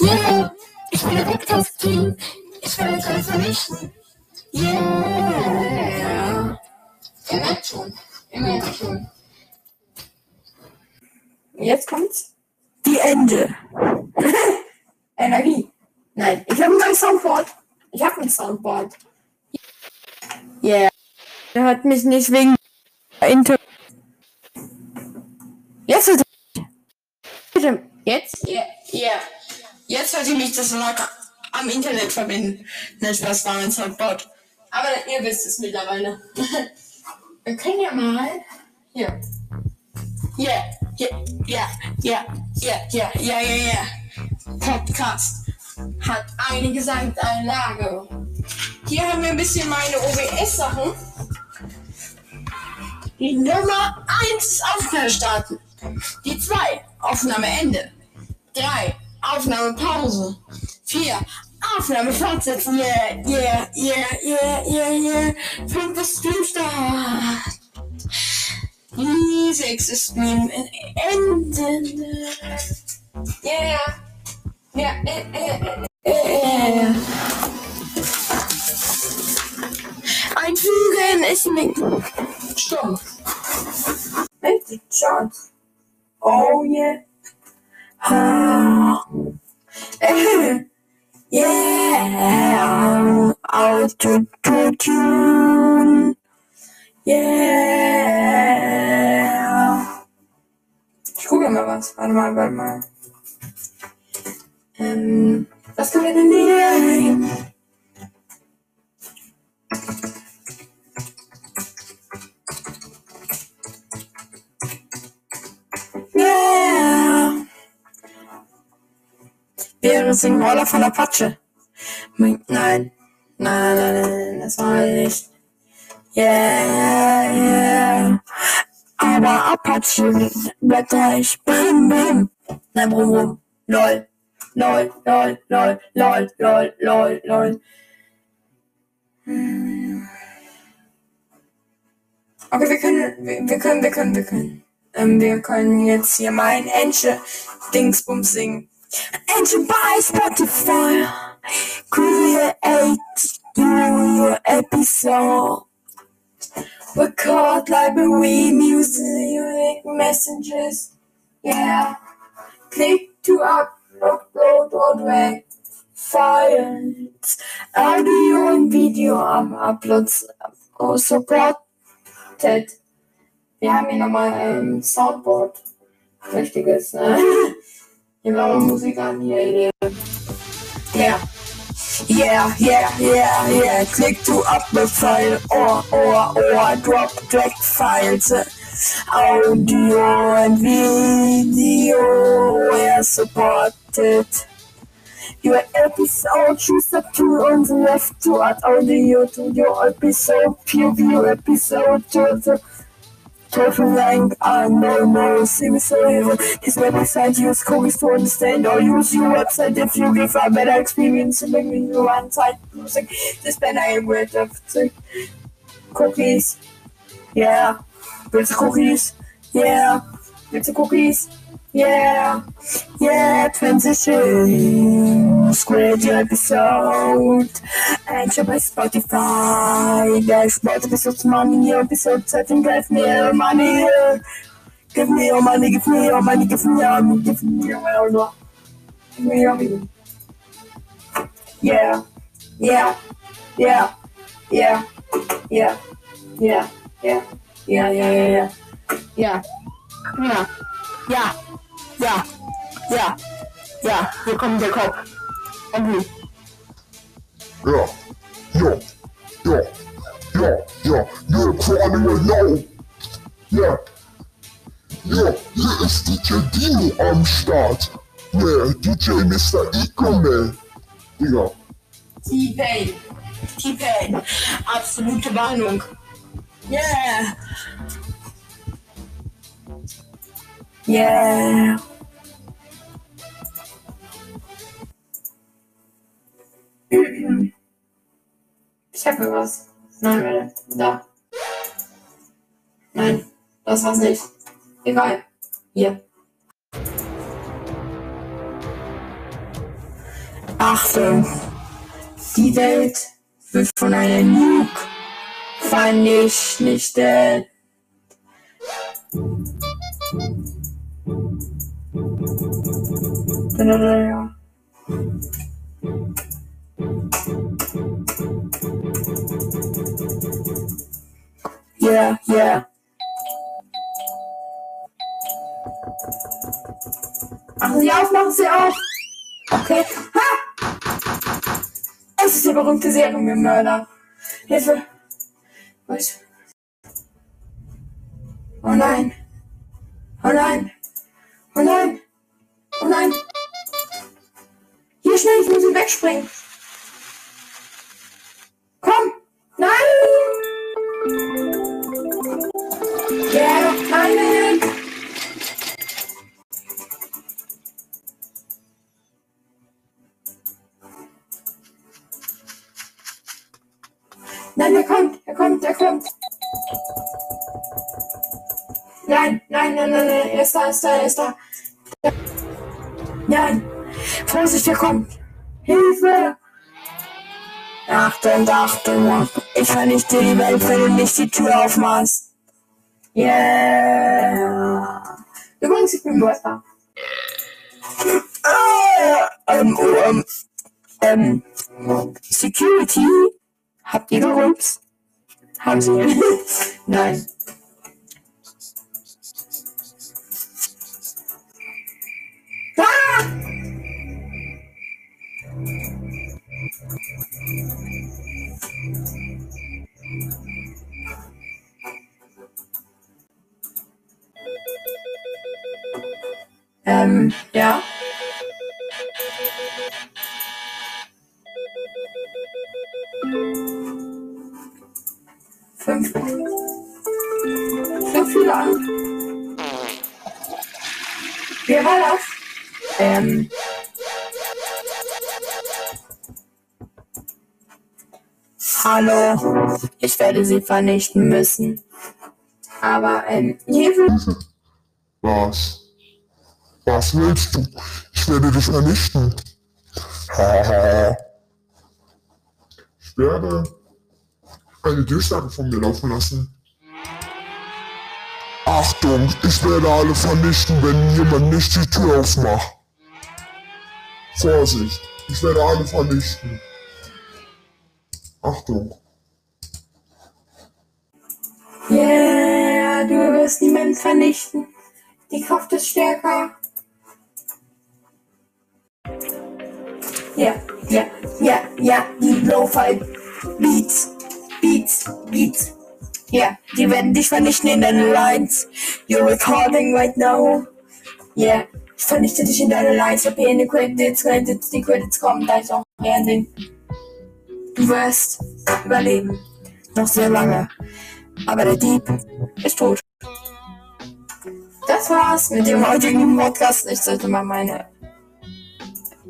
Yeah, ich bin Victor's Team. Ich will alle vermischen. Yeah. Ihr merkt schon. Ihr merkt schon. Jetzt kommt's. Die Ende. Energie. Nein, ich habe ein Soundboard. Ich habe ein Soundboard. Yeah. Er hat mich nicht wegen Inter. Jetzt Bitte. Jetzt? Ja, ja. Jetzt hört ihr mich, das lag am Internet verbinden. Nein, Spaß war mein Soundboard. Aber ihr wisst es mittlerweile. Wir können ja mal. Hier. Ja, ja, ja, ja, ja, ja, ja, ja, ja. Podcast hat eine Gesamteinlage. Hier haben wir ein bisschen meine OBS-Sachen. Die Nummer 1 ist Aufnahme starten. Die 2 Aufnahme Ende. 3 Aufnahme Pause. 4 Aufnahme fortsetzen. Yeah, yeah, yeah, yeah, yeah, yeah. 5 ist Streamstart. 6 ist Stream Ende. Yeah. Ja, äh, äh, äh, äh. Einfügen ist mit Stumm. Richtig Chance. Oh yeah. Yeah. Autotune. Yeah. Ich gucke mal was. Warte mal, warte mal. Ähm, was können wir denn nehmen? Wir singen Roller von Apache. Nein, nein, nein, nein, das war nicht. Yeah, yeah. Aber Apache bleibt gleich. Bim, bim. Nein, rum, rum. Lol. Lol, lol, lol, lol, lol, lol, lol. Okay, wir können, wir, können, wir können, wir können. Ähm, wir können jetzt hier mal ein Enche Dingsbums singen. Enche buy Spotify. Create your episode. Record library, music, messages. Yeah. Click to upload or drag files. Audio und Video am Uploads also supported. Wir haben hier nochmal um, ein Soundboard. Richtiges, ne? Wir Musik an, hier. Yeah. Yeah, yeah, yeah, yeah. Click to upload file or, or, or drop drag files. Audio and video were supported. Your episode, choose up to on the left to add audio to your episode, preview episode to the total length and no more similar. This website use cookies to understand or use your website if you give a better experience making your one site using this better word of the cookies. Yeah. Du Cookies? Yeah. Du Cookies? Yeah. Yeah. Transition. Squared episode. And share by Spotify. Dashboard episodes money. Episode setting. Give me your money. Give me your money. Give me your money. Give me your money. Give me your money. Give me your money. Yeah. Yeah. Yeah. Yeah. Yeah. Yeah. Yeah. Ja, ja, ja, ja. Ja. Ja. Ja. Ja. Ja. Ja. Hier kommt der Kopf. Endlich. Ja, ja, ja, ja, ja, ja, Crawling Low. Ja, ja, hier ist DJ Dino am Start. Ja, DJ Mr. Icone. Digga, T-Pain. T-Pain. Absolute Warnung. Yeah. Yeah. Ich hab mir was. Nein, warte. Da. Nein, das war's nicht. Egal. Hier. Achtung, die Welt wird von einem Nuke vernichtet. Ja. Yeah, yeah. Machen Sie auf, machen Sie auf. Okay. Ha! Das ist der berühmte Serienmörder. Hilfe. Was? Oh nein. Oh nein. Oh nein. Oh nein. Hier schnell, ich muss ihn wegspringen. Komm. Nein. Nein, nein. Nein, er kommt, er kommt, er kommt. Nein, nein, nein, nein, nein, er ist da, er ist da, er ist da. Nein, Vorsicht, er kommt. Hilfe! Achtung, Achtung. Ich vernichte die Welt, wenn du nicht die Tür aufmachst. Yeah. Übrigens, ich bin Buster. Ah, ähm, oh, ähm, ähm, Security Habt ihr gerülpst? Haben sie? Nein. Fünf. Fünf viele an. Wer war das? Ähm. Hallo. Ich werde sie vernichten müssen. Aber, ähm, Hilfe. Was? Was willst du? Ich werde dich vernichten. Ich werde eine Durchsage von mir laufen lassen. Achtung, ich werde alle vernichten, wenn jemand nicht die Tür aufmacht. Vorsicht, ich werde alle vernichten. Achtung. Yeah, du wirst niemanden vernichten. Die Kraft ist stärker. Ja, ja, ja, ja, die Blowfight Beats, Beats. Ja, die werden dich vernichten in deine Lines. You're recording right now. Yeah, ich vernichte dich in deine Lines. Ich hab hier in den Credits, Credits, die Credits kommen, da ist auch mehr Ding. Du wirst überleben. Noch sehr lange. Aber der Dieb ist tot. Das war's mit dem heutigen Podcast. Ich sollte mal meine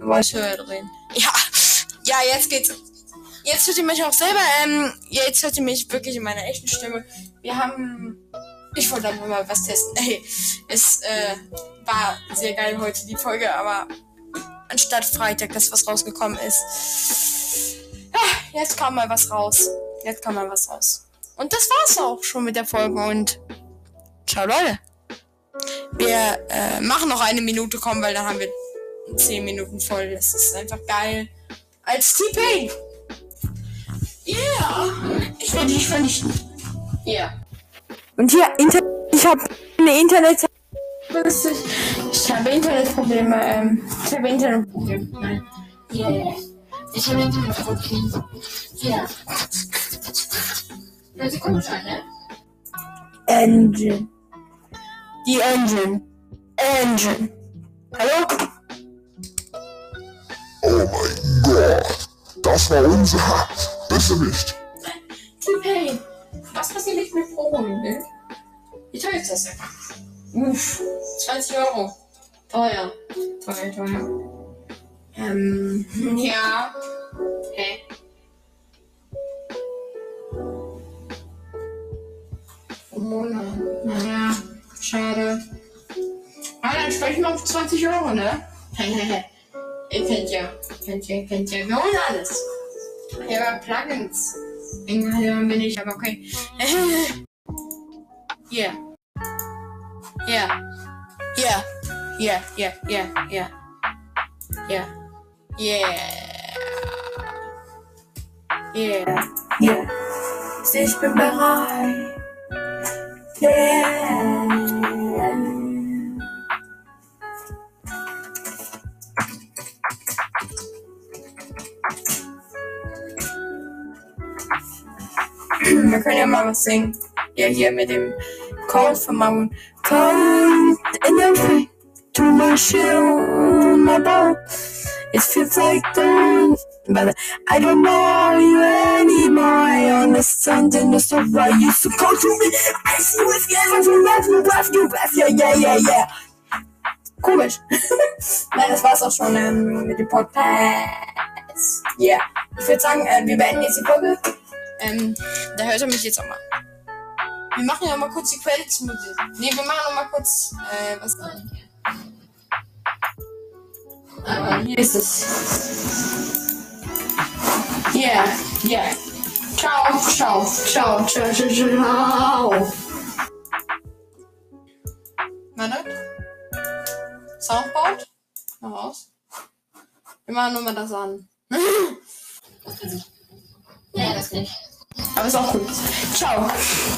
Voice drehen. Ja, ja, jetzt geht's. Jetzt hört ihr mich auch selber. Ähm, jetzt hört ihr mich wirklich in meiner echten Stimme. Wir haben. Ich wollte einfach mal was testen. Hey, es äh, war sehr geil heute die Folge, aber anstatt Freitag, dass was rausgekommen ist. Ja, jetzt kam mal was raus. Jetzt kam mal was raus. Und das war's auch schon mit der Folge und ciao Leute. Wir äh, machen noch eine Minute kommen, weil dann haben wir 10 Minuten voll. Das ist einfach geil. Als T-Pain. Yeah. Ich werde dich vernichten. Yeah. Und hier, Inter ich habe eine Internet. Ich habe Internetprobleme. Ähm, ich habe Internetprobleme. Nein. Yeah. Ich habe Internetprobleme. Yeah. Hört sich komisch an, ne? Engine. Die Engine. Engine. Hallo? Oh mein Gott. Das war unser Bösewicht. T-Pain. Was passiert nicht mit Proben, ne? Teuer ist das denn? Uff, 20 Euro. Teuer. Teuer, teuer. Ähm, ja. Hä? Mona. Naja, schade. Ah, dann sprechen wir auf 20 Euro, ne? Ihr kennt ja, kennt ihr, kennt ihr, wir holen alles. Ja, aber Plugins. Irgendwann bin ich, aber okay. Yeah. Yeah. Yeah. Yeah, yeah, yeah, yeah. Yeah. Yeah. Yeah. Yeah. Ich bin bereit. Yeah. Was singen. Ja, hier mit dem Call von Maroon. Cold in the rain, to my shoe, my boat. It feels like dawn, but I don't know you anymore. I understand in the stuff I used to call to me. I see with you, you left, you left, you left, yeah, yeah, yeah, yeah. Komisch. Nein, das war's auch schon ähm, mit dem Podcast. Ja, yeah. ich würde sagen, äh, wir beenden jetzt die Folge. Ähm, da hört er mich jetzt auch mal. Wir machen ja mal kurz die Credits-Musik. Ne, wir machen noch mal kurz, äh, was hier. Aber hier ist es. Yeah, yeah. Ciao, ciao, ciao, ciao, ciao, ciao. Warte. Soundboard? Noch aus. Wir machen nur mal das an. Nee, das nicht. Aber ist auch gut. Ciao.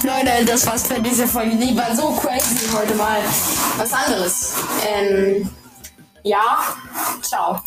Leute, das war's für diese Folge. Die war so crazy heute mal. Was anderes. Ähm, ja. Ciao.